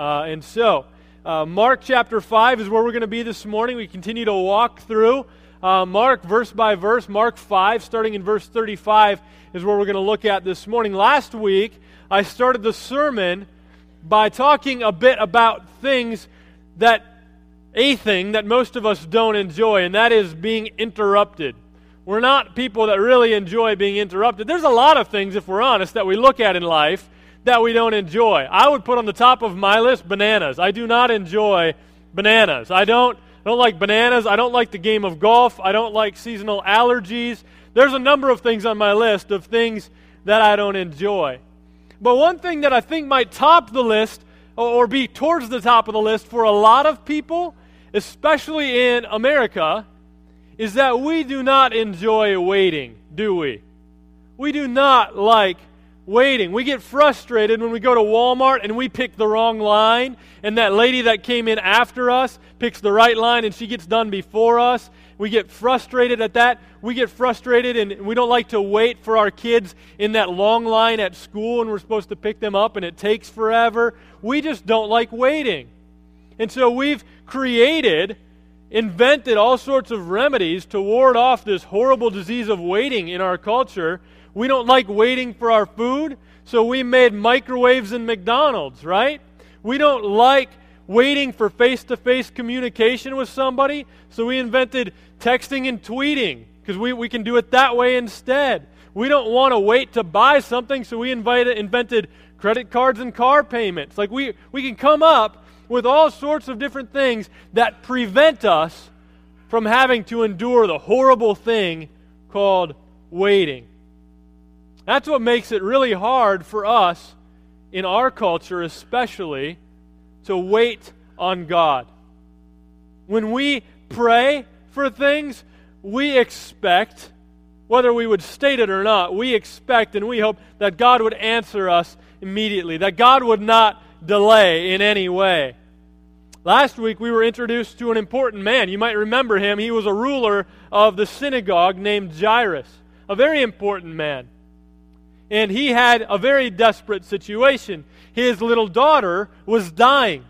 Uh, and so, uh, Mark chapter 5 is where we're going to be this morning. We continue to walk through uh, Mark verse by verse. Mark 5, starting in verse 35, is where we're going to look at this morning. Last week, I started the sermon by talking a bit about things that, a thing that most of us don't enjoy, and that is being interrupted. We're not people that really enjoy being interrupted. There's a lot of things, if we're honest, that we look at in life that we don't enjoy. I would put on the top of my list bananas. I do not enjoy bananas. I don't, I don't like bananas. I don't like the game of golf. I don't like seasonal allergies. There's a number of things on my list of things that I don't enjoy. But one thing that I think might top the list or be towards the top of the list for a lot of people, especially in America, is that we do not enjoy waiting, do we? We do not like waiting. We get frustrated when we go to Walmart and we pick the wrong line, and that lady that came in after us picks the right line and she gets done before us. We get frustrated at that. We get frustrated and we don't like to wait for our kids in that long line at school and we're supposed to pick them up and it takes forever. We just don't like waiting. And so we've created, invented all sorts of remedies to ward off this horrible disease of waiting in our culture we don't like waiting for our food, so we made microwaves in McDonald's, right? We don't like waiting for face to face communication with somebody, so we invented texting and tweeting because we, we can do it that way instead. We don't want to wait to buy something, so we invited, invented credit cards and car payments. Like we, we can come up with all sorts of different things that prevent us from having to endure the horrible thing called waiting. That's what makes it really hard for us in our culture, especially, to wait on God. When we pray for things, we expect, whether we would state it or not, we expect and we hope that God would answer us immediately, that God would not delay in any way. Last week, we were introduced to an important man. You might remember him. He was a ruler of the synagogue named Jairus, a very important man and he had a very desperate situation. His little daughter was dying.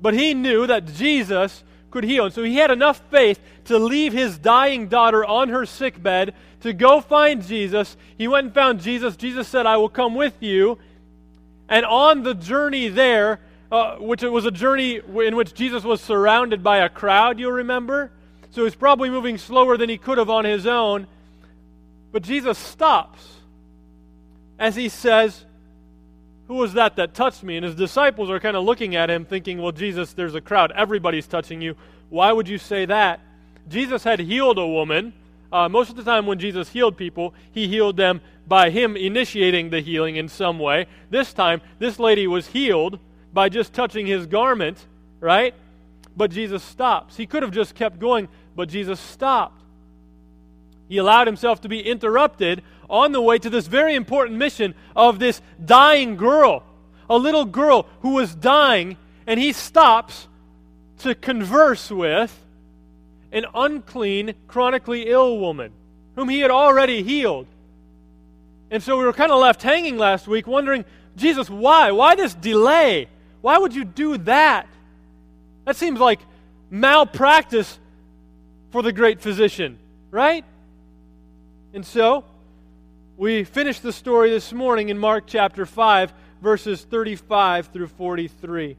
But he knew that Jesus could heal. And so he had enough faith to leave his dying daughter on her sick bed to go find Jesus. He went and found Jesus. Jesus said, I will come with you. And on the journey there, uh, which it was a journey in which Jesus was surrounded by a crowd, you'll remember. So he's probably moving slower than he could have on his own. But Jesus stops as he says, Who was that that touched me? And his disciples are kind of looking at him, thinking, Well, Jesus, there's a crowd. Everybody's touching you. Why would you say that? Jesus had healed a woman. Uh, most of the time, when Jesus healed people, he healed them by him initiating the healing in some way. This time, this lady was healed by just touching his garment, right? But Jesus stops. He could have just kept going, but Jesus stopped. He allowed himself to be interrupted on the way to this very important mission of this dying girl, a little girl who was dying, and he stops to converse with an unclean, chronically ill woman whom he had already healed. And so we were kind of left hanging last week wondering, Jesus, why? Why this delay? Why would you do that? That seems like malpractice for the great physician, right? And so, we finish the story this morning in Mark chapter 5, verses 35 through 43. If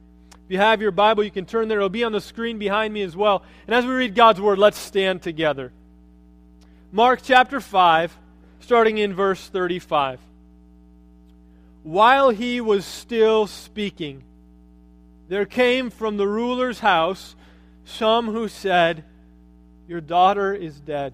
you have your Bible, you can turn there. It'll be on the screen behind me as well. And as we read God's Word, let's stand together. Mark chapter 5, starting in verse 35. While he was still speaking, there came from the ruler's house some who said, Your daughter is dead.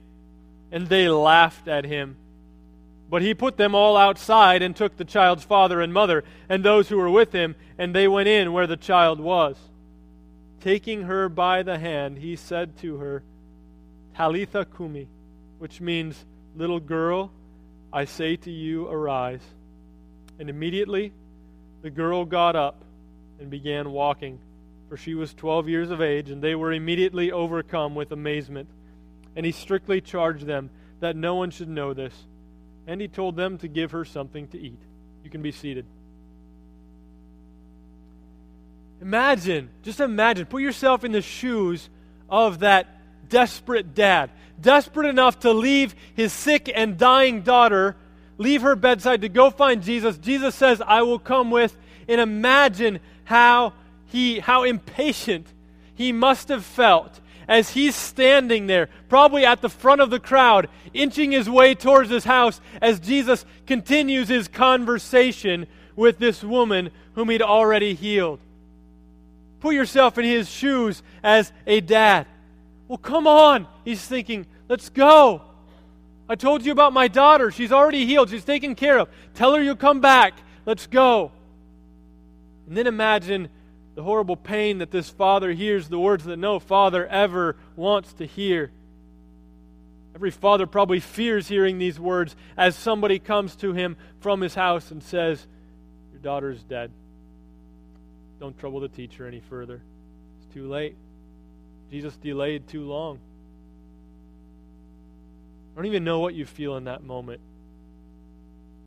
And they laughed at him. But he put them all outside and took the child's father and mother and those who were with him, and they went in where the child was. Taking her by the hand, he said to her, Talitha Kumi, which means, Little girl, I say to you, arise. And immediately the girl got up and began walking, for she was twelve years of age, and they were immediately overcome with amazement. And he strictly charged them that no one should know this and he told them to give her something to eat. You can be seated. Imagine, just imagine, put yourself in the shoes of that desperate dad. Desperate enough to leave his sick and dying daughter, leave her bedside to go find Jesus. Jesus says, I will come with. And imagine how he how impatient he must have felt as he's standing there, probably at the front of the crowd, inching his way towards his house as Jesus continues his conversation with this woman whom he'd already healed. Put yourself in his shoes as a dad. Well, come on, he's thinking, let's go. I told you about my daughter. She's already healed. She's taken care of. Tell her you'll come back. Let's go. And then imagine the horrible pain that this father hears, the words that no father ever wants to hear. Every father probably fears hearing these words as somebody comes to him from his house and says, Your daughter is dead. Don't trouble the teacher any further. It's too late. Jesus delayed too long. I don't even know what you feel in that moment.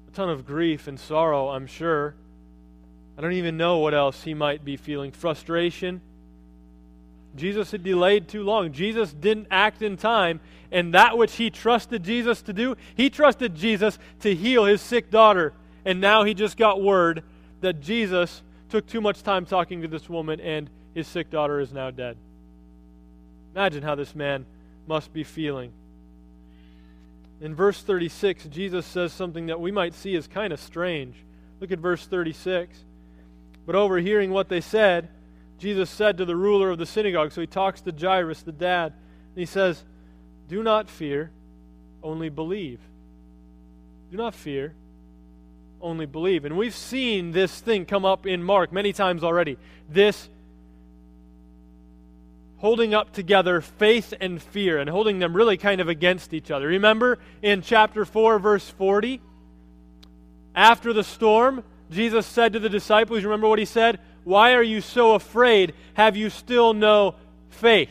A ton of grief and sorrow, I'm sure. I don't even know what else he might be feeling. Frustration. Jesus had delayed too long. Jesus didn't act in time, and that which he trusted Jesus to do, he trusted Jesus to heal his sick daughter. And now he just got word that Jesus took too much time talking to this woman, and his sick daughter is now dead. Imagine how this man must be feeling. In verse 36, Jesus says something that we might see as kind of strange. Look at verse 36. But overhearing what they said, Jesus said to the ruler of the synagogue, so he talks to Jairus, the dad, and he says, Do not fear, only believe. Do not fear, only believe. And we've seen this thing come up in Mark many times already. This holding up together faith and fear and holding them really kind of against each other. Remember in chapter 4, verse 40? After the storm, Jesus said to the disciples, remember what he said? Why are you so afraid? Have you still no faith?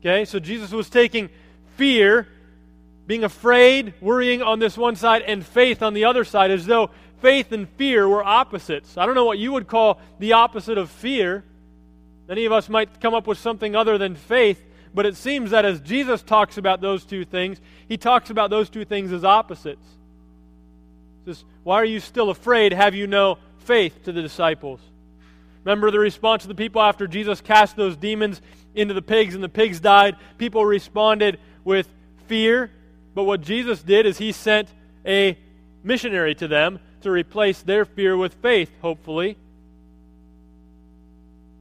Okay, so Jesus was taking fear, being afraid, worrying on this one side, and faith on the other side, as though faith and fear were opposites. I don't know what you would call the opposite of fear. Many of us might come up with something other than faith, but it seems that as Jesus talks about those two things, he talks about those two things as opposites says, Why are you still afraid? Have you no faith to the disciples? Remember the response of the people after Jesus cast those demons into the pigs and the pigs died? People responded with fear. But what Jesus did is he sent a missionary to them to replace their fear with faith, hopefully.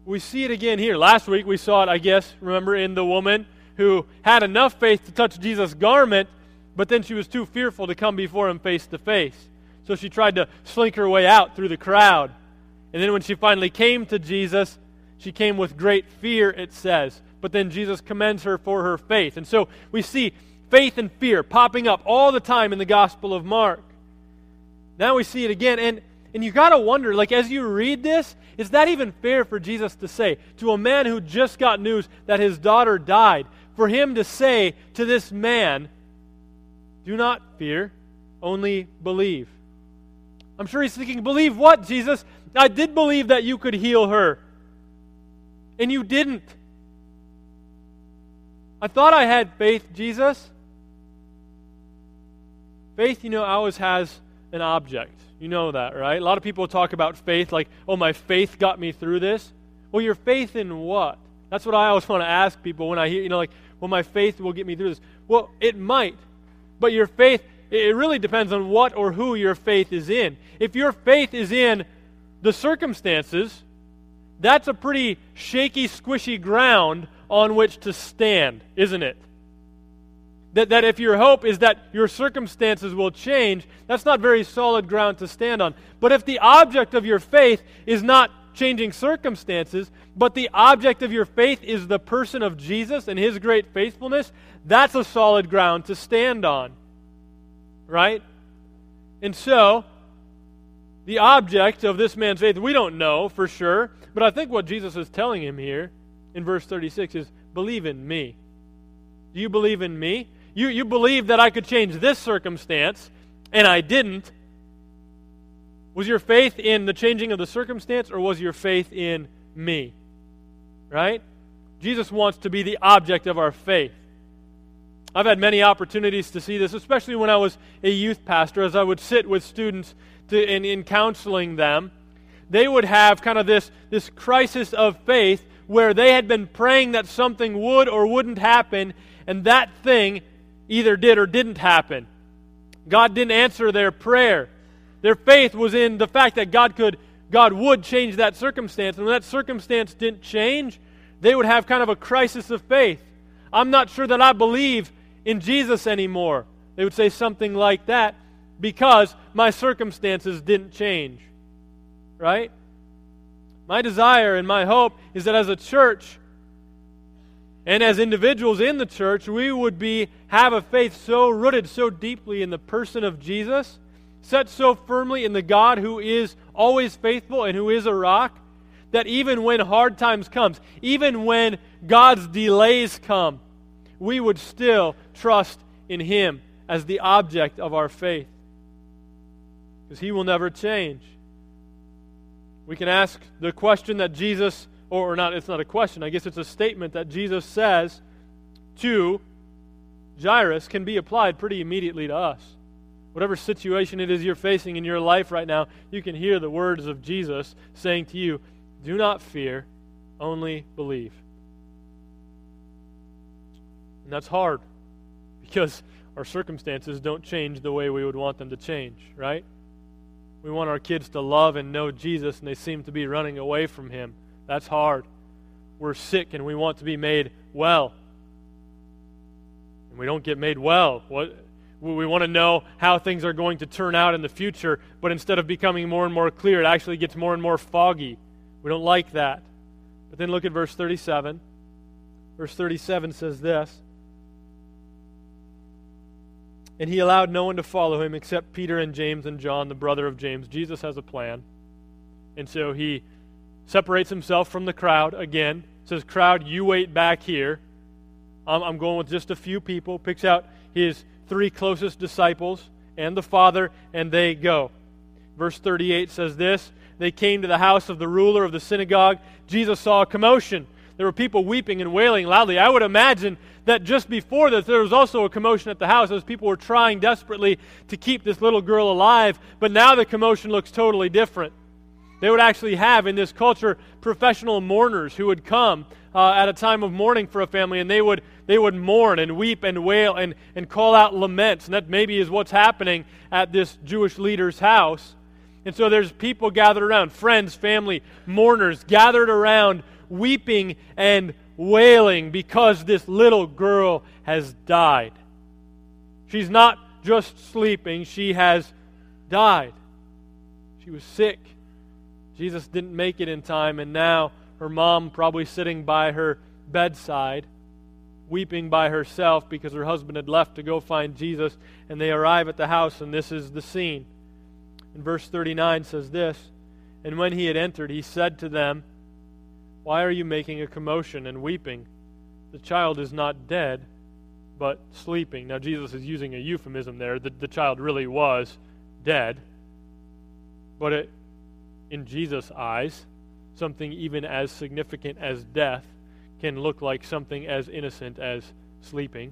We see it again here. Last week we saw it, I guess, remember, in the woman who had enough faith to touch Jesus' garment, but then she was too fearful to come before him face to face. So she tried to slink her way out through the crowd. And then when she finally came to Jesus, she came with great fear, it says. But then Jesus commends her for her faith. And so we see faith and fear popping up all the time in the Gospel of Mark. Now we see it again. And, and you got to wonder, like, as you read this, is that even fair for Jesus to say to a man who just got news that his daughter died? For him to say to this man, Do not fear, only believe. I'm sure he's thinking, Believe what, Jesus? I did believe that you could heal her. And you didn't. I thought I had faith, Jesus. Faith, you know, always has an object. You know that, right? A lot of people talk about faith like, oh, my faith got me through this. Well, your faith in what? That's what I always want to ask people when I hear, you know, like, well, my faith will get me through this. Well, it might. But your faith it really depends on what or who your faith is in. If your faith is in the circumstances, that's a pretty shaky, squishy ground on which to stand, isn't it? that, that if your hope is that your circumstances will change, that's not very solid ground to stand on. But if the object of your faith is not changing circumstances, but the object of your faith is the person of Jesus and his great faithfulness, that's a solid ground to stand on. Right? And so, the object of this man's faith, we don't know for sure, but I think what Jesus is telling him here in verse 36 is believe in me. Do you believe in me? You, you believe that I could change this circumstance, and I didn't. Was your faith in the changing of the circumstance, or was your faith in me? Right? Jesus wants to be the object of our faith. I've had many opportunities to see this, especially when I was a youth pastor, as I would sit with students to, in, in counseling them. They would have kind of this, this crisis of faith where they had been praying that something would or wouldn't happen, and that thing either did or didn't happen. God didn't answer their prayer. Their faith was in the fact that God could God would change that circumstance. And when that circumstance didn't change, they would have kind of a crisis of faith. I'm not sure that I believe in Jesus anymore. They would say something like that because my circumstances didn't change. Right? My desire and my hope is that as a church, and as individuals in the church, we would be have a faith so rooted so deeply in the person of Jesus, set so firmly in the God who is always faithful and who is a rock, that even when hard times comes, even when God's delays come, we would still trust in him as the object of our faith. Because he will never change. We can ask the question that Jesus or, not, it's not a question, I guess it's a statement that Jesus says to Jairus can be applied pretty immediately to us. Whatever situation it is you're facing in your life right now, you can hear the words of Jesus saying to you, Do not fear, only believe. And that's hard because our circumstances don't change the way we would want them to change, right? We want our kids to love and know Jesus, and they seem to be running away from Him. That's hard. We're sick and we want to be made well. And we don't get made well. What we want to know how things are going to turn out in the future, but instead of becoming more and more clear, it actually gets more and more foggy. We don't like that. But then look at verse 37. Verse 37 says this And he allowed no one to follow him except Peter and James and John, the brother of James. Jesus has a plan. And so he separates himself from the crowd again. Says, Crowd, you wait back here. I'm, I'm going with just a few people. Picks out his three closest disciples and the Father, and they go. Verse 38 says this They came to the house of the ruler of the synagogue. Jesus saw a commotion. There were people weeping and wailing loudly. I would imagine that just before this, there was also a commotion at the house as people were trying desperately to keep this little girl alive. But now the commotion looks totally different. They would actually have in this culture professional mourners who would come uh, at a time of mourning for a family and they would, they would mourn and weep and wail and, and call out laments. And that maybe is what's happening at this Jewish leader's house. And so there's people gathered around, friends, family, mourners gathered around, weeping and wailing because this little girl has died. She's not just sleeping, she has died. She was sick. Jesus didn't make it in time, and now her mom probably sitting by her bedside, weeping by herself because her husband had left to go find Jesus, and they arrive at the house, and this is the scene. And verse 39 says this And when he had entered, he said to them, Why are you making a commotion and weeping? The child is not dead, but sleeping. Now, Jesus is using a euphemism there. The, the child really was dead. But it, in Jesus' eyes, something even as significant as death can look like something as innocent as sleeping.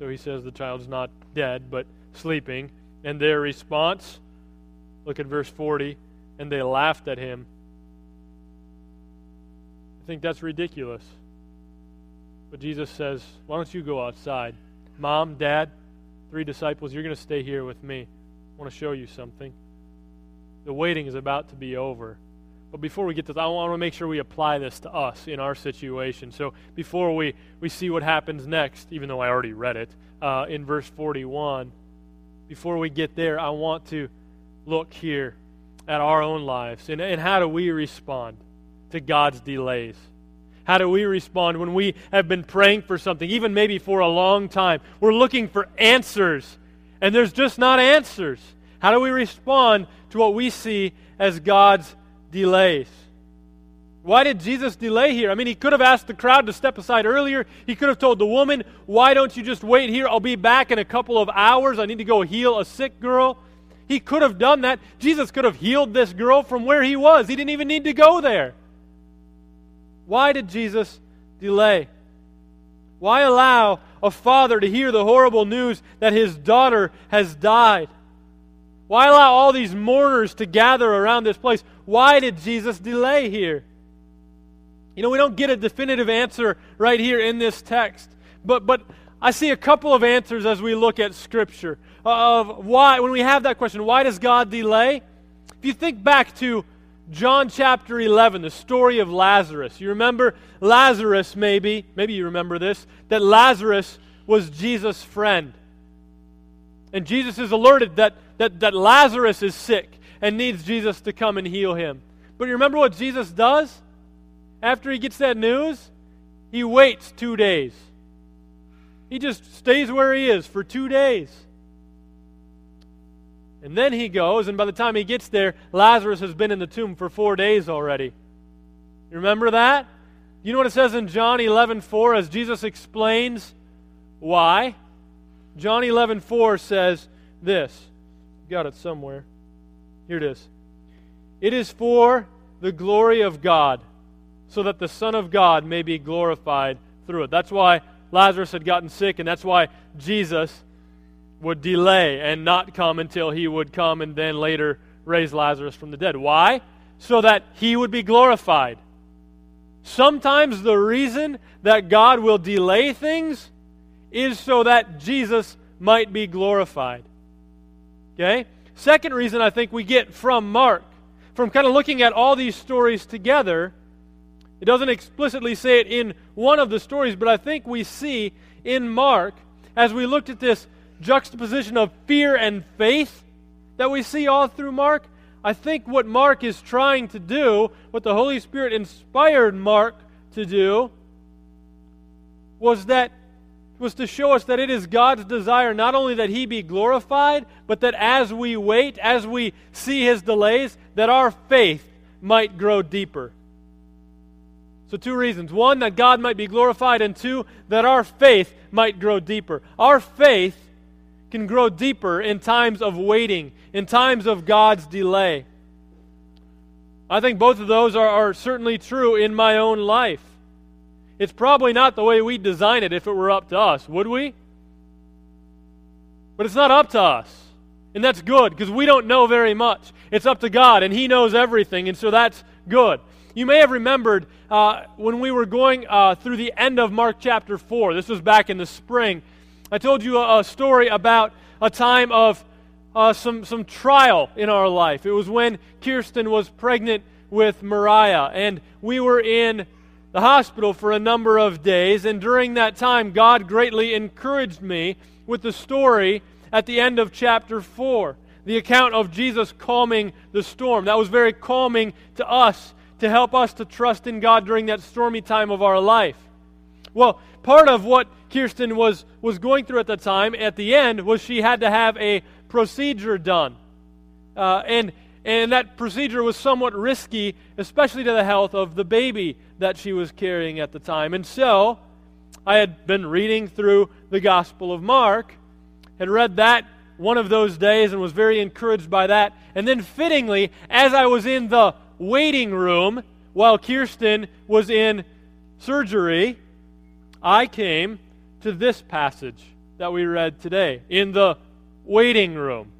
So he says the child's not dead, but sleeping. And their response, look at verse 40, and they laughed at him. Think that's ridiculous. But Jesus says, Why don't you go outside? Mom, Dad, three disciples, you're going to stay here with me. I want to show you something. The waiting is about to be over. But before we get to I want to make sure we apply this to us in our situation. So before we, we see what happens next, even though I already read it uh, in verse 41, before we get there, I want to look here at our own lives and, and how do we respond to God's delays. How do we respond when we have been praying for something, even maybe for a long time? We're looking for answers, and there's just not answers. How do we respond to what we see as God's delays? Why did Jesus delay here? I mean, he could have asked the crowd to step aside earlier. He could have told the woman, Why don't you just wait here? I'll be back in a couple of hours. I need to go heal a sick girl. He could have done that. Jesus could have healed this girl from where he was. He didn't even need to go there. Why did Jesus delay? Why allow a father to hear the horrible news that his daughter has died? Why allow all these mourners to gather around this place? Why did Jesus delay here? You know, we don't get a definitive answer right here in this text, but, but I see a couple of answers as we look at Scripture of why, when we have that question, why does God delay? If you think back to John chapter 11, the story of Lazarus. You remember Lazarus, maybe, maybe you remember this, that Lazarus was Jesus' friend. And Jesus is alerted that, that, that Lazarus is sick and needs Jesus to come and heal him. But you remember what Jesus does? After he gets that news, he waits two days. He just stays where he is for two days. And then he goes, and by the time he gets there, Lazarus has been in the tomb for four days already. You remember that? You know what it says in John 11 4 as Jesus explains why? John 11 4 says this. Got it somewhere. Here it is. It is for the glory of God, so that the Son of God may be glorified through it. That's why Lazarus had gotten sick, and that's why Jesus would delay and not come until he would come and then later raise Lazarus from the dead. Why? So that he would be glorified. Sometimes the reason that God will delay things is so that Jesus might be glorified. Okay? Second reason I think we get from Mark, from kind of looking at all these stories together, it doesn't explicitly say it in one of the stories, but I think we see in Mark, as we looked at this juxtaposition of fear and faith that we see all through Mark, I think what Mark is trying to do, what the Holy Spirit inspired Mark to do, was that was to show us that it is God's desire not only that he be glorified, but that as we wait, as we see his delays, that our faith might grow deeper. So, two reasons. One, that God might be glorified, and two, that our faith might grow deeper. Our faith can grow deeper in times of waiting, in times of God's delay. I think both of those are, are certainly true in my own life. It's probably not the way we'd design it if it were up to us, would we? But it's not up to us. And that's good because we don't know very much. It's up to God, and He knows everything, and so that's good. You may have remembered uh, when we were going uh, through the end of Mark chapter 4, this was back in the spring. I told you a, a story about a time of uh, some, some trial in our life. It was when Kirsten was pregnant with Mariah, and we were in the hospital for a number of days. And during that time, God greatly encouraged me with the story at the end of chapter 4 the account of Jesus calming the storm. That was very calming to us to help us to trust in God during that stormy time of our life. Well, part of what Kirsten was, was going through at the time, at the end, was she had to have a procedure done. Uh, and, and that procedure was somewhat risky, especially to the health of the baby that she was carrying at the time. And so, I had been reading through the Gospel of Mark, had read that one of those days and was very encouraged by that. And then, fittingly, as I was in the waiting room while Kirsten was in surgery, I came to this passage that we read today in the waiting room.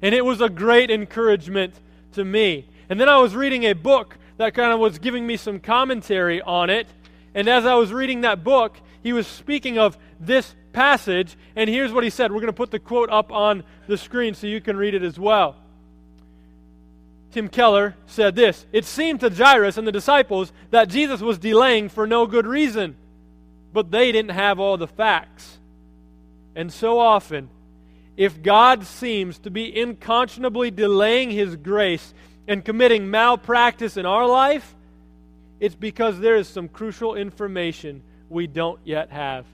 And it was a great encouragement to me. And then I was reading a book that kind of was giving me some commentary on it. And as I was reading that book, he was speaking of this passage. And here's what he said. We're going to put the quote up on the screen so you can read it as well. Tim Keller said this It seemed to Jairus and the disciples that Jesus was delaying for no good reason, but they didn't have all the facts. And so often, if God seems to be inconscionably delaying his grace and committing malpractice in our life, it's because there is some crucial information we don't yet have.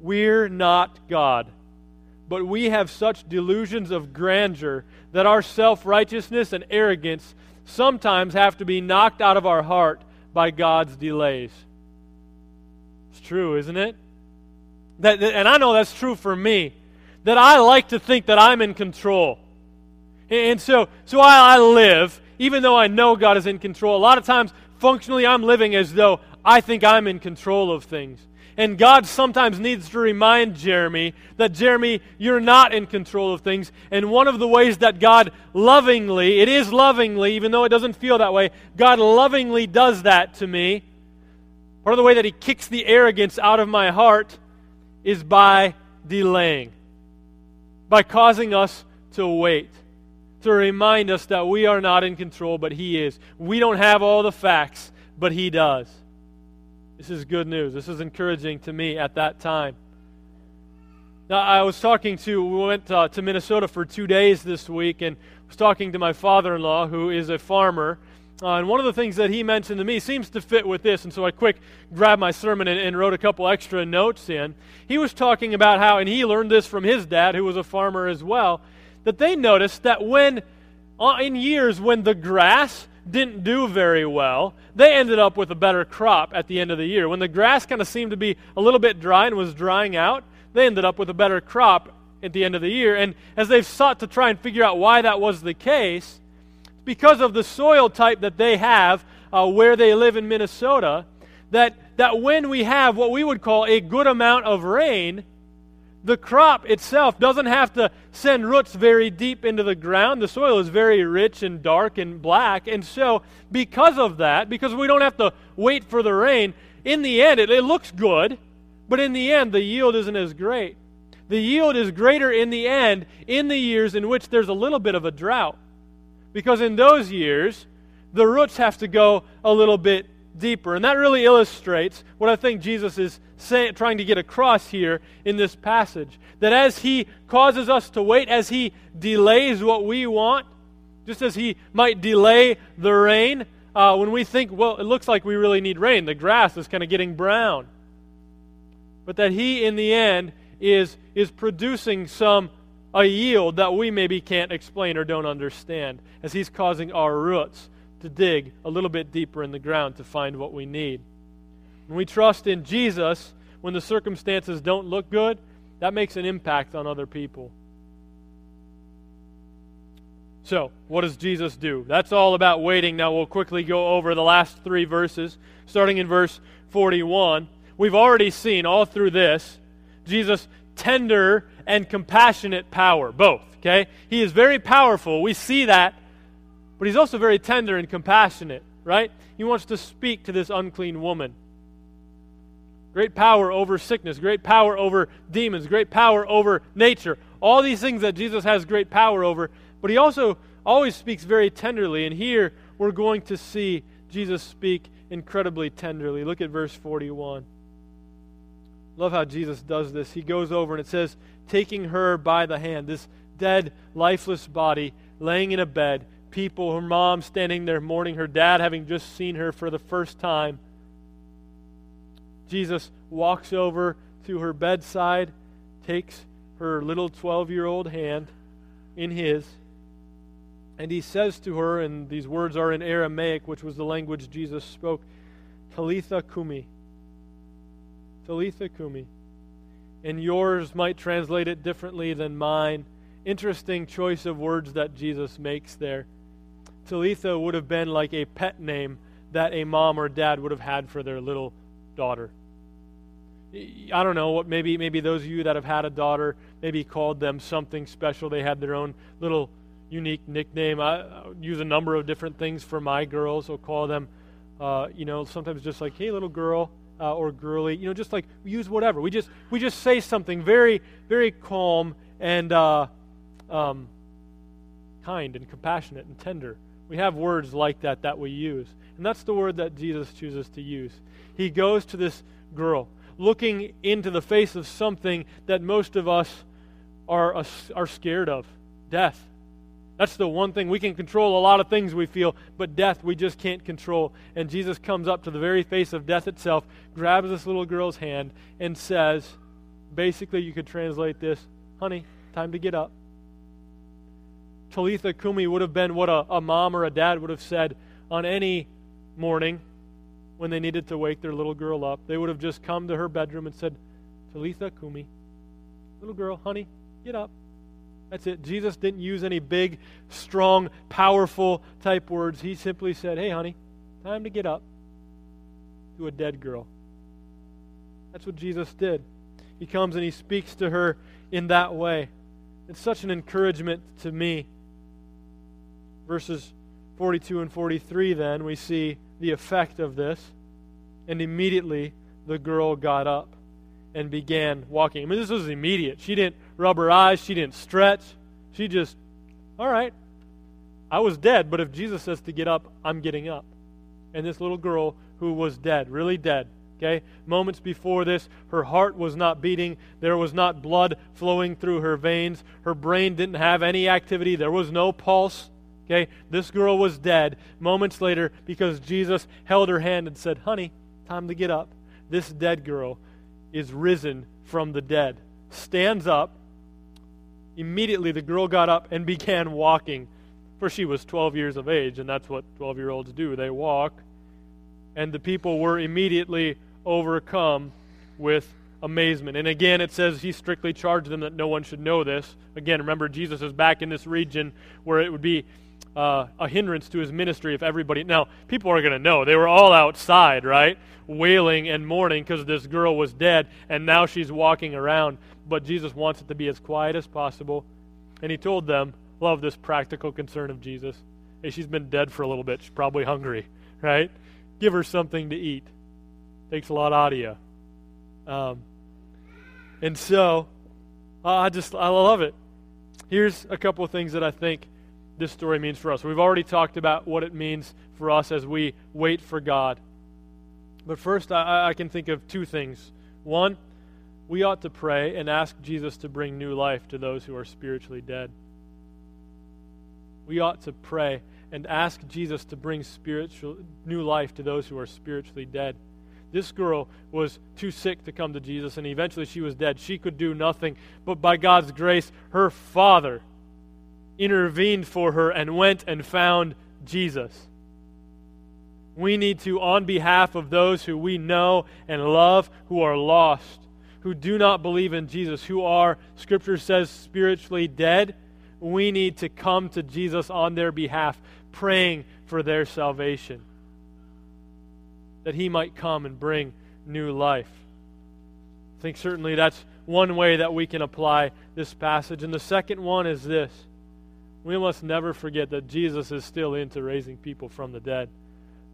We're not God, but we have such delusions of grandeur that our self righteousness and arrogance sometimes have to be knocked out of our heart by God's delays. It's true, isn't it? That, and I know that's true for me, that I like to think that I'm in control. And so, so I, I live, even though I know God is in control. A lot of times, functionally, I'm living as though I think I'm in control of things. And God sometimes needs to remind Jeremy that, Jeremy, you're not in control of things. And one of the ways that God lovingly, it is lovingly, even though it doesn't feel that way, God lovingly does that to me. Part of the way that He kicks the arrogance out of my heart is by delaying, by causing us to wait to remind us that we are not in control, but He is. We don't have all the facts, but He does. This is good news. This is encouraging to me at that time. Now, I was talking to, we went uh, to Minnesota for two days this week and was talking to my father in law, who is a farmer. Uh, and one of the things that he mentioned to me seems to fit with this. And so I quick grabbed my sermon and, and wrote a couple extra notes in. He was talking about how, and he learned this from his dad, who was a farmer as well, that they noticed that when, uh, in years when the grass didn't do very well, they ended up with a better crop at the end of the year. When the grass kind of seemed to be a little bit dry and was drying out, they ended up with a better crop at the end of the year. And as they've sought to try and figure out why that was the case, because of the soil type that they have uh, where they live in Minnesota, that, that when we have what we would call a good amount of rain, the crop itself doesn't have to send roots very deep into the ground. The soil is very rich and dark and black. And so, because of that, because we don't have to wait for the rain, in the end, it, it looks good, but in the end, the yield isn't as great. The yield is greater in the end in the years in which there's a little bit of a drought. Because in those years, the roots have to go a little bit deeper. And that really illustrates what I think Jesus is trying to get across here in this passage. That as He causes us to wait, as He delays what we want, just as He might delay the rain, uh, when we think, well, it looks like we really need rain, the grass is kind of getting brown. But that He, in the end, is, is producing some a yield that we maybe can't explain or don't understand as he's causing our roots to dig a little bit deeper in the ground to find what we need. When we trust in Jesus, when the circumstances don't look good, that makes an impact on other people. So, what does Jesus do? That's all about waiting. Now, we'll quickly go over the last three verses, starting in verse 41. We've already seen all through this Jesus' tender and compassionate power, both. Okay? He is very powerful. We see that, but he's also very tender and compassionate, right? He wants to speak to this unclean woman great power over sickness, great power over demons, great power over nature. All these things that Jesus has great power over, but he also always speaks very tenderly. And here we're going to see Jesus speak incredibly tenderly. Look at verse 41. Love how Jesus does this. He goes over and it says, taking her by the hand, this dead, lifeless body laying in a bed, people, her mom standing there mourning, her dad having just seen her for the first time. Jesus walks over to her bedside, takes her little 12 year old hand in his, and he says to her, and these words are in Aramaic, which was the language Jesus spoke, Talitha Kumi. Talitha Kumi. And yours might translate it differently than mine. Interesting choice of words that Jesus makes there. Talitha would have been like a pet name that a mom or dad would have had for their little daughter. I don't know what maybe maybe those of you that have had a daughter maybe called them something special. They had their own little unique nickname. I, I use a number of different things for my girls. I'll call them, uh, you know, sometimes just like "Hey, little girl," uh, or "Girly," you know, just like use whatever. We just we just say something very very calm and uh, um, kind and compassionate and tender. We have words like that that we use. And that's the word that Jesus chooses to use. He goes to this girl, looking into the face of something that most of us are, are scared of death. That's the one thing. We can control a lot of things we feel, but death we just can't control. And Jesus comes up to the very face of death itself, grabs this little girl's hand, and says, basically, you could translate this, honey, time to get up. Talitha Kumi would have been what a, a mom or a dad would have said on any morning when they needed to wake their little girl up. They would have just come to her bedroom and said, Talitha Kumi, little girl, honey, get up. That's it. Jesus didn't use any big, strong, powerful type words. He simply said, Hey, honey, time to get up to a dead girl. That's what Jesus did. He comes and he speaks to her in that way. It's such an encouragement to me. Verses 42 and 43, then, we see the effect of this. And immediately the girl got up and began walking. I mean, this was immediate. She didn't rub her eyes, she didn't stretch. She just, all right, I was dead, but if Jesus says to get up, I'm getting up. And this little girl who was dead, really dead, okay, moments before this, her heart was not beating, there was not blood flowing through her veins, her brain didn't have any activity, there was no pulse. Okay, this girl was dead moments later because Jesus held her hand and said, Honey, time to get up. This dead girl is risen from the dead. Stands up. Immediately the girl got up and began walking, for she was 12 years of age, and that's what 12 year olds do. They walk. And the people were immediately overcome with amazement. And again, it says he strictly charged them that no one should know this. Again, remember, Jesus is back in this region where it would be uh, a hindrance to his ministry if everybody. Now, people are going to know. They were all outside, right? Wailing and mourning because this girl was dead, and now she's walking around. But Jesus wants it to be as quiet as possible. And he told them, love this practical concern of Jesus. Hey, she's been dead for a little bit. She's probably hungry, right? Give her something to eat. Takes a lot out of you. Um, and so, I just, I love it. Here's a couple of things that I think this story means for us. We've already talked about what it means for us as we wait for God. But first, I, I, can think of two things. One, we ought to pray and ask Jesus to bring new life to those who are spiritually dead. We ought to pray and ask Jesus to bring spiritual new life to those who are spiritually dead. This girl was too sick to come to Jesus, and eventually she was dead. She could do nothing. But by God's grace, her father intervened for her and went and found Jesus. We need to, on behalf of those who we know and love who are lost, who do not believe in Jesus, who are, Scripture says, spiritually dead, we need to come to Jesus on their behalf, praying for their salvation, that He might come and bring new life. I think certainly that's one way that we can apply this passage. And the second one is this we must never forget that Jesus is still into raising people from the dead.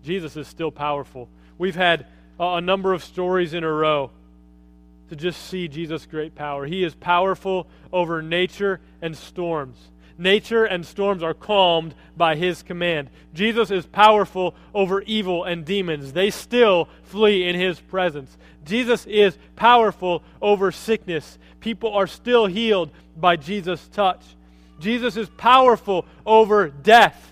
Jesus is still powerful. We've had a number of stories in a row to just see Jesus' great power. He is powerful over nature and storms. Nature and storms are calmed by his command. Jesus is powerful over evil and demons. They still flee in his presence. Jesus is powerful over sickness. People are still healed by Jesus' touch. Jesus is powerful over death,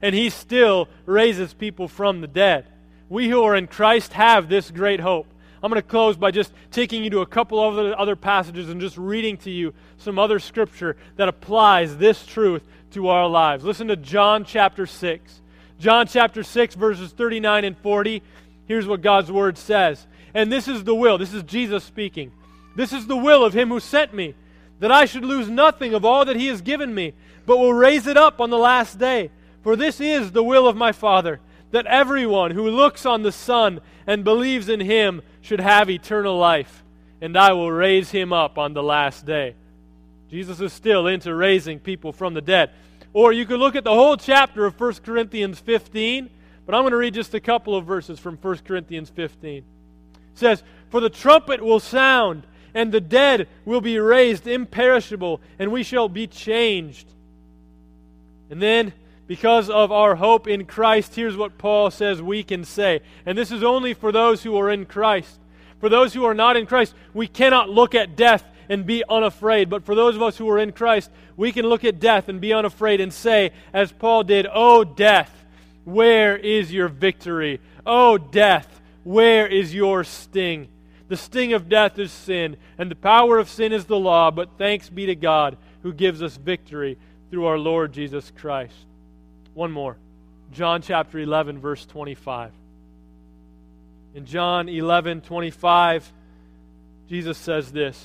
and he still raises people from the dead. We who are in Christ have this great hope. I'm going to close by just taking you to a couple of other passages and just reading to you some other scripture that applies this truth to our lives. Listen to John chapter 6. John chapter 6, verses 39 and 40. Here's what God's word says. And this is the will. This is Jesus speaking. This is the will of him who sent me that I should lose nothing of all that he has given me, but will raise it up on the last day. For this is the will of my Father, that everyone who looks on the Son and believes in him should have eternal life, and I will raise him up on the last day. Jesus is still into raising people from the dead. Or you could look at the whole chapter of 1 Corinthians 15, but I'm going to read just a couple of verses from 1 Corinthians 15. It says, For the trumpet will sound and the dead will be raised imperishable, and we shall be changed. And then, because of our hope in Christ, here's what Paul says we can say. And this is only for those who are in Christ. For those who are not in Christ, we cannot look at death and be unafraid. But for those of us who are in Christ, we can look at death and be unafraid and say, as Paul did, Oh, death, where is your victory? Oh, death, where is your sting? The sting of death is sin, and the power of sin is the law, but thanks be to God who gives us victory through our Lord Jesus Christ. One more. John chapter 11, verse 25. In John 11, 25, Jesus says this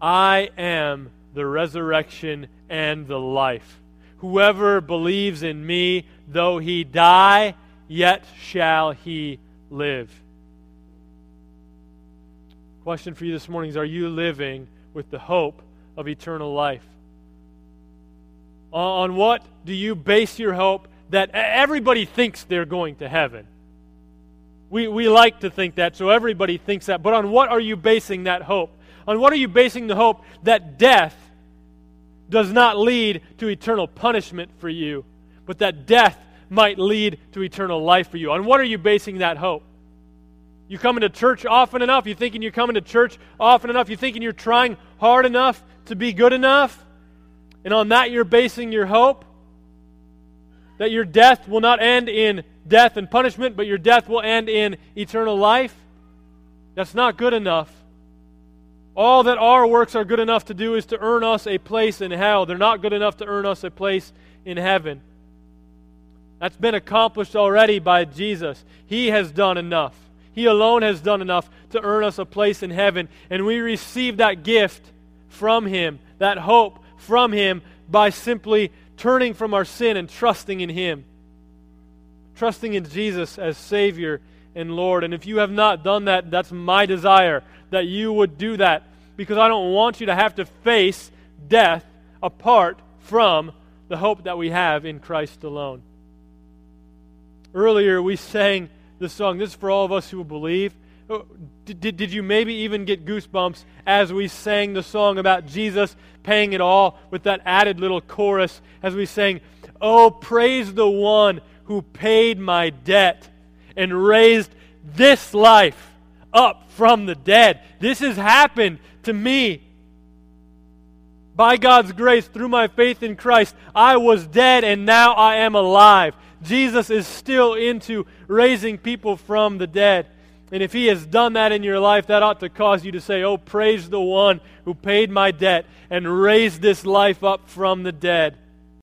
I am the resurrection and the life. Whoever believes in me, though he die, yet shall he live. Question for you this morning is Are you living with the hope of eternal life? Uh, on what do you base your hope that everybody thinks they're going to heaven? We, we like to think that, so everybody thinks that. But on what are you basing that hope? On what are you basing the hope that death does not lead to eternal punishment for you, but that death might lead to eternal life for you? On what are you basing that hope? You coming to church often enough? You thinking you're coming to church often enough? You thinking you're trying hard enough to be good enough? And on that you're basing your hope? That your death will not end in death and punishment, but your death will end in eternal life? That's not good enough. All that our works are good enough to do is to earn us a place in hell. They're not good enough to earn us a place in heaven. That's been accomplished already by Jesus. He has done enough. He alone has done enough to earn us a place in heaven. And we receive that gift from Him, that hope from Him, by simply turning from our sin and trusting in Him. Trusting in Jesus as Savior and Lord. And if you have not done that, that's my desire that you would do that because I don't want you to have to face death apart from the hope that we have in Christ alone. Earlier, we sang the song. This is for all of us who believe. Uh, did, did you maybe even get goosebumps as we sang the song about Jesus paying it all with that added little chorus as we sang, Oh, praise the one who paid my debt and raised this life up from the dead. This has happened to me. By God's grace, through my faith in Christ, I was dead and now I am alive. Jesus is still into raising people from the dead. And if He has done that in your life, that ought to cause you to say, Oh, praise the one who paid my debt and raised this life up from the dead.